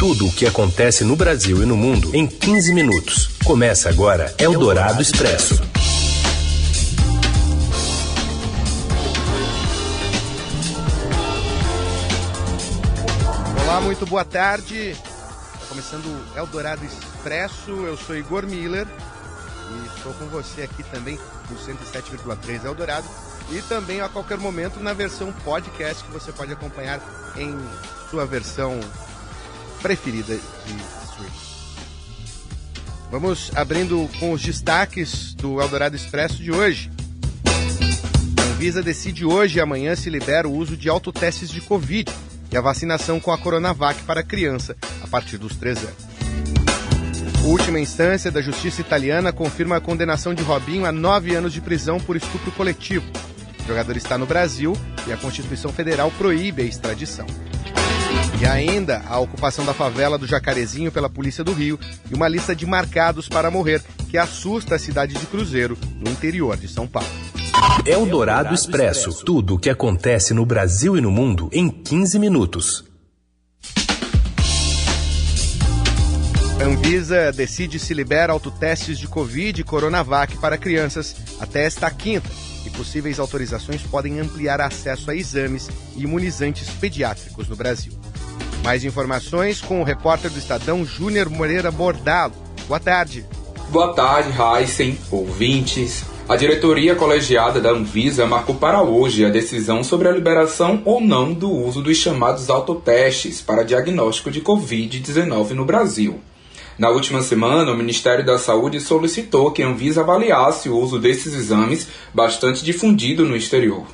Tudo o que acontece no Brasil e no mundo em 15 minutos. Começa agora Eldorado Expresso. Olá, muito boa tarde. Tá começando o Eldorado Expresso. Eu sou Igor Miller e estou com você aqui também no 107,3 Eldorado e também a qualquer momento na versão podcast que você pode acompanhar em sua versão preferida de streaming. Vamos abrindo com os destaques do Eldorado Expresso de hoje. A Anvisa decide hoje e amanhã se libera o uso de autotestes de Covid e a vacinação com a Coronavac para criança a partir dos 3 anos. Última instância da justiça italiana confirma a condenação de Robinho a nove anos de prisão por estupro coletivo. O jogador está no Brasil e a Constituição Federal proíbe a extradição. E ainda a ocupação da favela do Jacarezinho pela Polícia do Rio e uma lista de marcados para morrer que assusta a cidade de Cruzeiro, no interior de São Paulo. É o Dourado Expresso. Tudo o que acontece no Brasil e no mundo em 15 minutos. Anvisa decide se libera autotestes de Covid e Coronavac para crianças até esta quinta e possíveis autorizações podem ampliar acesso a exames e imunizantes pediátricos no Brasil. Mais informações com o repórter do Estadão Júnior Moreira Bordalo. Boa tarde. Boa tarde, Heisen, ouvintes. A diretoria colegiada da Anvisa marcou para hoje a decisão sobre a liberação ou não do uso dos chamados autotestes para diagnóstico de Covid-19 no Brasil. Na última semana, o Ministério da Saúde solicitou que a Anvisa avaliasse o uso desses exames, bastante difundido no exterior.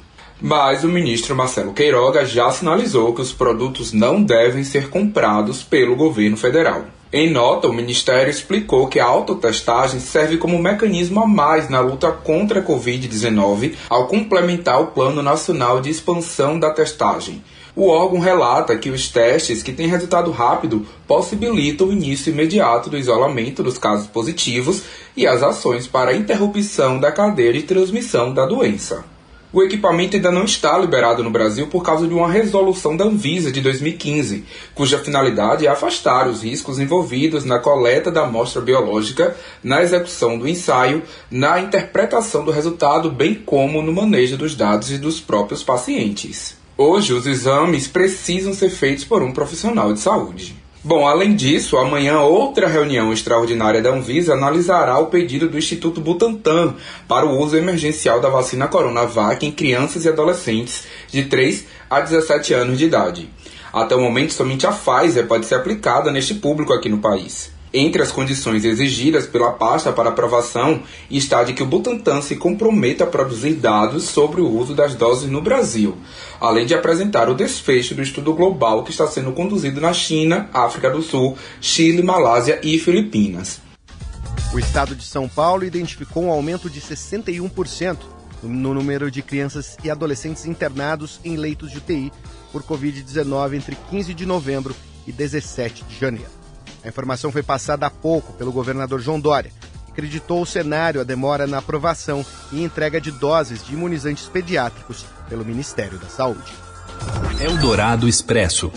Mas o ministro Marcelo Queiroga já sinalizou que os produtos não devem ser comprados pelo governo federal. Em nota, o Ministério explicou que a autotestagem serve como mecanismo a mais na luta contra a Covid-19 ao complementar o Plano Nacional de Expansão da Testagem. O órgão relata que os testes que têm resultado rápido possibilitam o início imediato do isolamento dos casos positivos e as ações para a interrupção da cadeia de transmissão da doença. O equipamento ainda não está liberado no Brasil por causa de uma resolução da Anvisa de 2015, cuja finalidade é afastar os riscos envolvidos na coleta da amostra biológica, na execução do ensaio, na interpretação do resultado, bem como no manejo dos dados e dos próprios pacientes. Hoje, os exames precisam ser feitos por um profissional de saúde. Bom, além disso, amanhã outra reunião extraordinária da Anvisa analisará o pedido do Instituto Butantan para o uso emergencial da vacina Coronavac em crianças e adolescentes de 3 a 17 anos de idade. Até o momento, somente a Pfizer pode ser aplicada neste público aqui no país. Entre as condições exigidas pela pasta para aprovação está de que o Butantan se comprometa a produzir dados sobre o uso das doses no Brasil, além de apresentar o desfecho do estudo global que está sendo conduzido na China, África do Sul, Chile, Malásia e Filipinas. O estado de São Paulo identificou um aumento de 61% no número de crianças e adolescentes internados em leitos de UTI por Covid-19 entre 15 de novembro e 17 de janeiro. A informação foi passada há pouco pelo governador João Dória, que acreditou o cenário a demora na aprovação e entrega de doses de imunizantes pediátricos pelo Ministério da Saúde. Eldorado Expresso.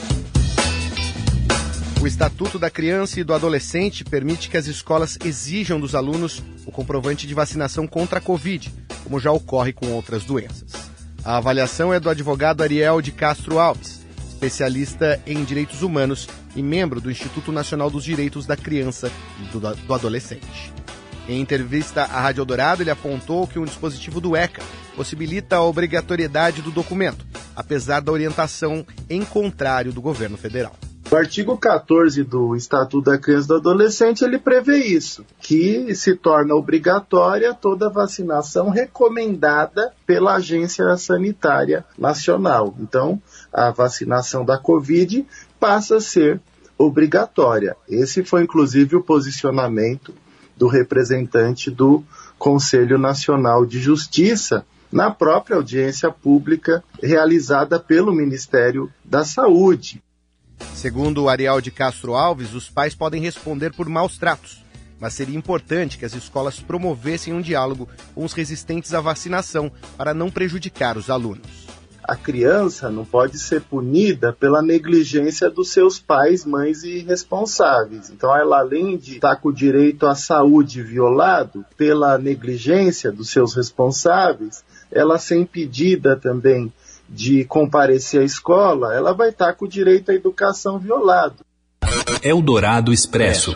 O Estatuto da Criança e do Adolescente permite que as escolas exijam dos alunos o comprovante de vacinação contra a Covid, como já ocorre com outras doenças. A avaliação é do advogado Ariel de Castro Alves, especialista em direitos humanos e membro do Instituto Nacional dos Direitos da Criança e do, do Adolescente. Em entrevista à Rádio Eldorado, ele apontou que um dispositivo do ECA possibilita a obrigatoriedade do documento, apesar da orientação em contrário do governo federal. O artigo 14 do Estatuto da Criança e do Adolescente ele prevê isso, que se torna obrigatória toda vacinação recomendada pela Agência Sanitária Nacional. Então, a vacinação da Covid passa a ser obrigatória. Esse foi inclusive o posicionamento do representante do Conselho Nacional de Justiça na própria audiência pública realizada pelo Ministério da Saúde. Segundo o Ariel de Castro Alves, os pais podem responder por maus tratos, mas seria importante que as escolas promovessem um diálogo com os resistentes à vacinação para não prejudicar os alunos a criança não pode ser punida pela negligência dos seus pais, mães e responsáveis. Então, ela, além de estar com o direito à saúde violado pela negligência dos seus responsáveis, ela ser impedida também de comparecer à escola, ela vai estar com o direito à educação violado. Eldorado Expresso.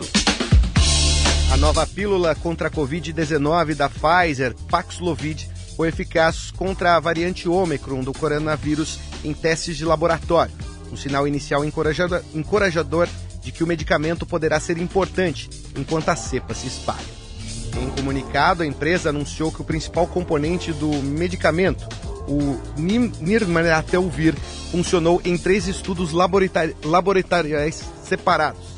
A nova pílula contra a Covid-19 da Pfizer, Paxlovid, foi eficaz contra a variante Ômicron do coronavírus em testes de laboratório, um sinal inicial encorajador, encorajador de que o medicamento poderá ser importante enquanto a cepa se espalha. Em um comunicado, a empresa anunciou que o principal componente do medicamento, o Nirmatrelvir, funcionou em três estudos laboratoriais separados.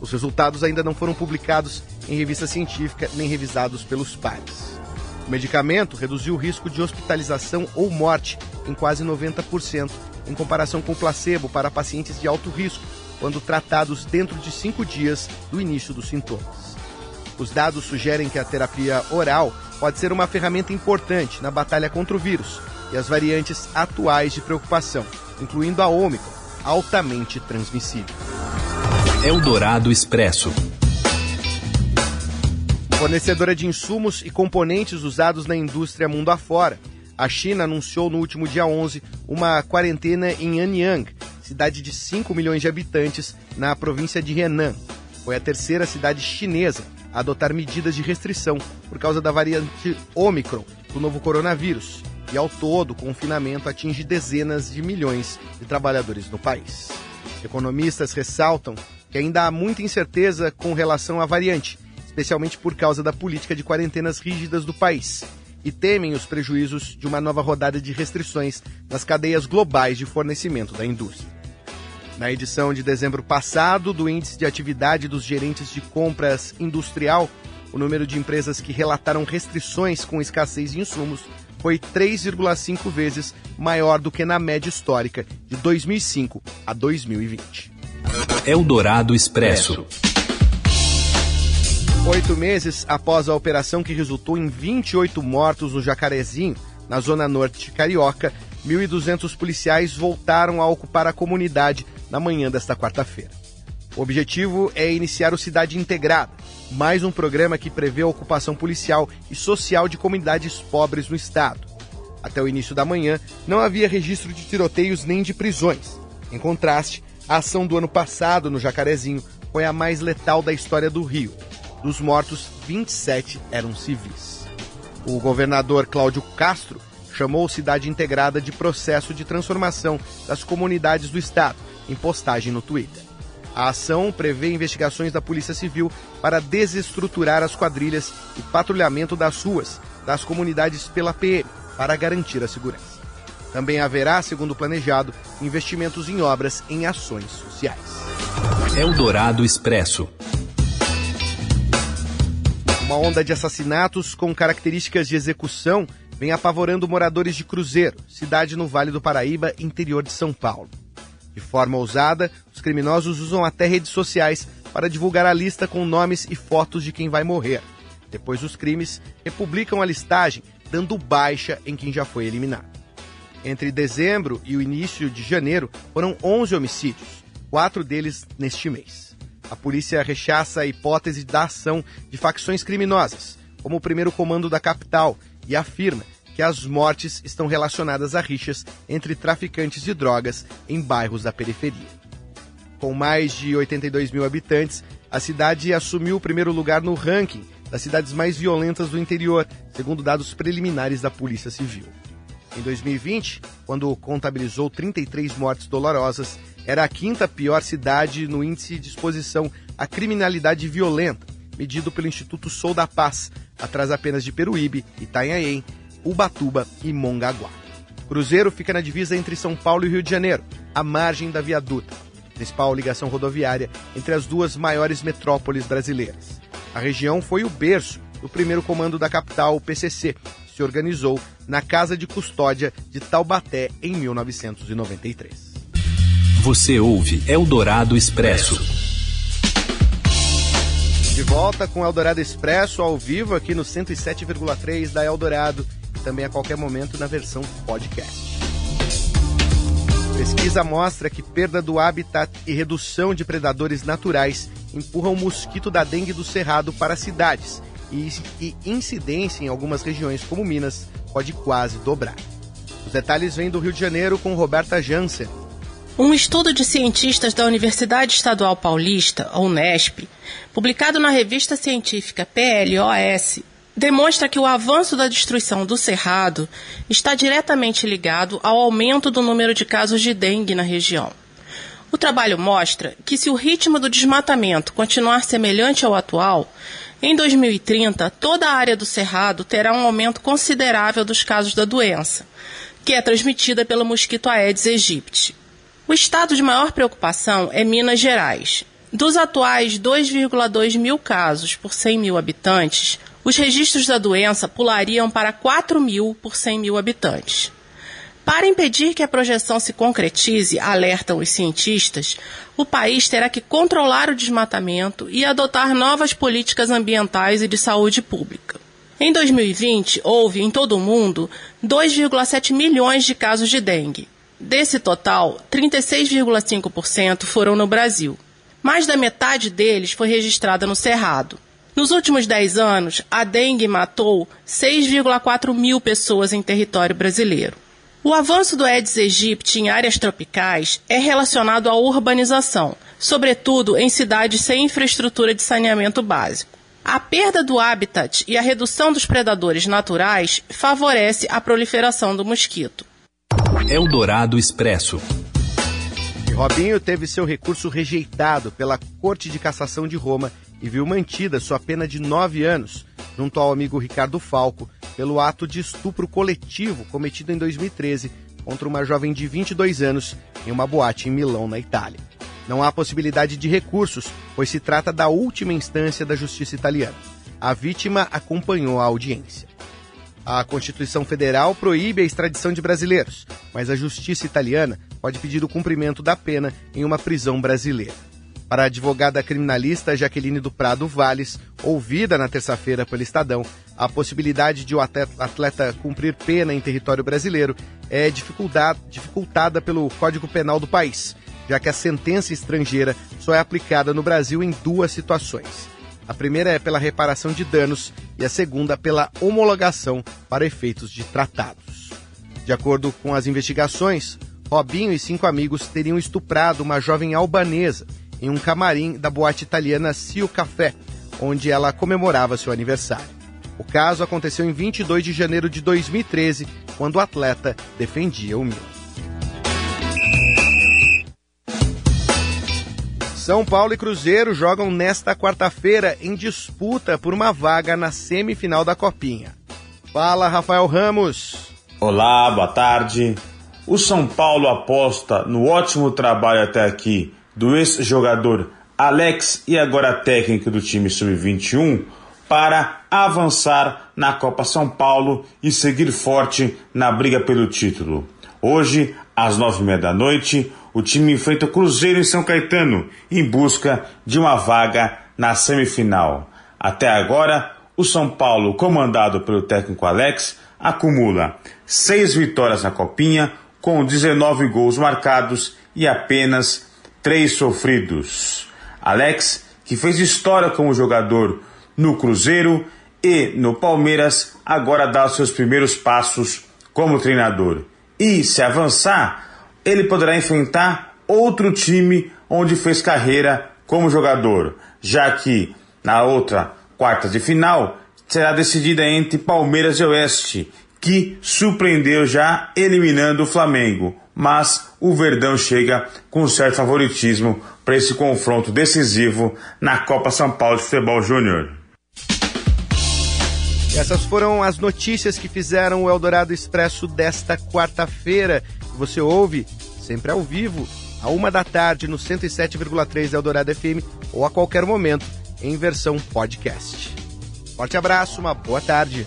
Os resultados ainda não foram publicados em revista científica nem revisados pelos pares. O medicamento reduziu o risco de hospitalização ou morte em quase 90%, em comparação com o placebo para pacientes de alto risco, quando tratados dentro de cinco dias do início dos sintomas. Os dados sugerem que a terapia oral pode ser uma ferramenta importante na batalha contra o vírus e as variantes atuais de preocupação, incluindo a Ômicron, altamente transmissível. Eldorado Expresso Fornecedora de insumos e componentes usados na indústria mundo afora, a China anunciou no último dia 11 uma quarentena em Anyang, cidade de 5 milhões de habitantes na província de Henan. Foi a terceira cidade chinesa a adotar medidas de restrição por causa da variante Omicron do novo coronavírus. E ao todo, o confinamento atinge dezenas de milhões de trabalhadores no país. Economistas ressaltam que ainda há muita incerteza com relação à variante especialmente por causa da política de quarentenas rígidas do país, e temem os prejuízos de uma nova rodada de restrições nas cadeias globais de fornecimento da indústria. Na edição de dezembro passado do Índice de Atividade dos Gerentes de Compras Industrial, o número de empresas que relataram restrições com escassez de insumos foi 3,5 vezes maior do que na média histórica de 2005 a 2020. Eldorado Expresso. Oito meses após a operação que resultou em 28 mortos no Jacarezinho, na zona norte carioca, 1.200 policiais voltaram a ocupar a comunidade na manhã desta quarta-feira. O objetivo é iniciar o Cidade Integrada, mais um programa que prevê a ocupação policial e social de comunidades pobres no estado. Até o início da manhã, não havia registro de tiroteios nem de prisões. Em contraste, a ação do ano passado no Jacarezinho foi a mais letal da história do Rio. Dos mortos, 27 eram civis. O governador Cláudio Castro chamou Cidade Integrada de processo de transformação das comunidades do estado, em postagem no Twitter. A ação prevê investigações da Polícia Civil para desestruturar as quadrilhas e patrulhamento das ruas das comunidades pela PM para garantir a segurança. Também haverá, segundo planejado, investimentos em obras em ações sociais. Eldorado Expresso. Uma onda de assassinatos com características de execução vem apavorando moradores de Cruzeiro, cidade no Vale do Paraíba, interior de São Paulo. De forma ousada, os criminosos usam até redes sociais para divulgar a lista com nomes e fotos de quem vai morrer. Depois dos crimes, republicam a listagem, dando baixa em quem já foi eliminado. Entre dezembro e o início de janeiro, foram 11 homicídios, quatro deles neste mês. A polícia rechaça a hipótese da ação de facções criminosas, como o primeiro comando da capital, e afirma que as mortes estão relacionadas a rixas entre traficantes de drogas em bairros da periferia. Com mais de 82 mil habitantes, a cidade assumiu o primeiro lugar no ranking das cidades mais violentas do interior, segundo dados preliminares da Polícia Civil. Em 2020, quando contabilizou 33 mortes dolorosas, era a quinta pior cidade no índice de exposição à criminalidade violenta, medido pelo Instituto Sou da Paz, atrás apenas de Peruíbe, Itanhaém, Ubatuba e Mongaguá. Cruzeiro fica na divisa entre São Paulo e Rio de Janeiro, à margem da Via Dutra, principal ligação rodoviária entre as duas maiores metrópoles brasileiras. A região foi o berço do primeiro comando da capital, o PCC, que se organizou na Casa de Custódia de Taubaté em 1993. Você ouve Eldorado Expresso. De volta com Eldorado Expresso ao vivo aqui no 107,3 da Eldorado também a qualquer momento na versão podcast. Pesquisa mostra que perda do habitat e redução de predadores naturais empurram o mosquito da dengue do cerrado para as cidades e, incidência em algumas regiões como Minas pode quase dobrar. Os detalhes vêm do Rio de Janeiro com Roberta Jansen. Um estudo de cientistas da Universidade Estadual Paulista, Unesp, publicado na revista científica PLOS, demonstra que o avanço da destruição do cerrado está diretamente ligado ao aumento do número de casos de dengue na região. O trabalho mostra que, se o ritmo do desmatamento continuar semelhante ao atual, em 2030 toda a área do cerrado terá um aumento considerável dos casos da doença, que é transmitida pelo mosquito Aedes aegypti. O estado de maior preocupação é Minas Gerais. Dos atuais 2,2 mil casos por 100 mil habitantes, os registros da doença pulariam para 4 mil por 100 mil habitantes. Para impedir que a projeção se concretize, alertam os cientistas, o país terá que controlar o desmatamento e adotar novas políticas ambientais e de saúde pública. Em 2020, houve em todo o mundo 2,7 milhões de casos de dengue, Desse total, 36,5% foram no Brasil. Mais da metade deles foi registrada no Cerrado. Nos últimos 10 anos, a dengue matou 6,4 mil pessoas em território brasileiro. O avanço do Aedes aegypti em áreas tropicais é relacionado à urbanização, sobretudo em cidades sem infraestrutura de saneamento básico. A perda do habitat e a redução dos predadores naturais favorece a proliferação do mosquito. Eldorado Expresso. Robinho teve seu recurso rejeitado pela Corte de Cassação de Roma e viu mantida sua pena de nove anos, junto ao amigo Ricardo Falco, pelo ato de estupro coletivo cometido em 2013 contra uma jovem de 22 anos em uma boate em Milão, na Itália. Não há possibilidade de recursos, pois se trata da última instância da justiça italiana. A vítima acompanhou a audiência. A Constituição Federal proíbe a extradição de brasileiros, mas a justiça italiana pode pedir o cumprimento da pena em uma prisão brasileira. Para a advogada criminalista Jaqueline do Prado Valles, ouvida na terça-feira pelo Estadão, a possibilidade de o atleta cumprir pena em território brasileiro é dificultada pelo Código Penal do país, já que a sentença estrangeira só é aplicada no Brasil em duas situações a primeira é pela reparação de danos e a segunda pela homologação para efeitos de tratados. De acordo com as investigações, Robinho e cinco amigos teriam estuprado uma jovem albanesa em um camarim da boate italiana Cio Café, onde ela comemorava seu aniversário. O caso aconteceu em 22 de janeiro de 2013, quando o atleta defendia o Milan. São Paulo e Cruzeiro jogam nesta quarta-feira em disputa por uma vaga na semifinal da Copinha. Fala, Rafael Ramos. Olá, boa tarde. O São Paulo aposta no ótimo trabalho até aqui do ex-jogador Alex e agora técnico do time sub-21 para avançar na Copa São Paulo e seguir forte na briga pelo título. Hoje, às nove e meia da noite, o time enfrenta o Cruzeiro em São Caetano em busca de uma vaga na semifinal. Até agora, o São Paulo, comandado pelo técnico Alex, acumula seis vitórias na Copinha, com 19 gols marcados e apenas três sofridos. Alex, que fez história como jogador no Cruzeiro e no Palmeiras, agora dá os seus primeiros passos como treinador. E se avançar, ele poderá enfrentar outro time onde fez carreira como jogador, já que na outra quarta de final será decidida entre Palmeiras e Oeste, que surpreendeu já eliminando o Flamengo. Mas o Verdão chega com certo favoritismo para esse confronto decisivo na Copa São Paulo de Futebol Júnior. Essas foram as notícias que fizeram o Eldorado Expresso desta quarta-feira. Você ouve sempre ao vivo, a uma da tarde no 107,3 Eldorado FM ou a qualquer momento em versão podcast. Forte abraço, uma boa tarde.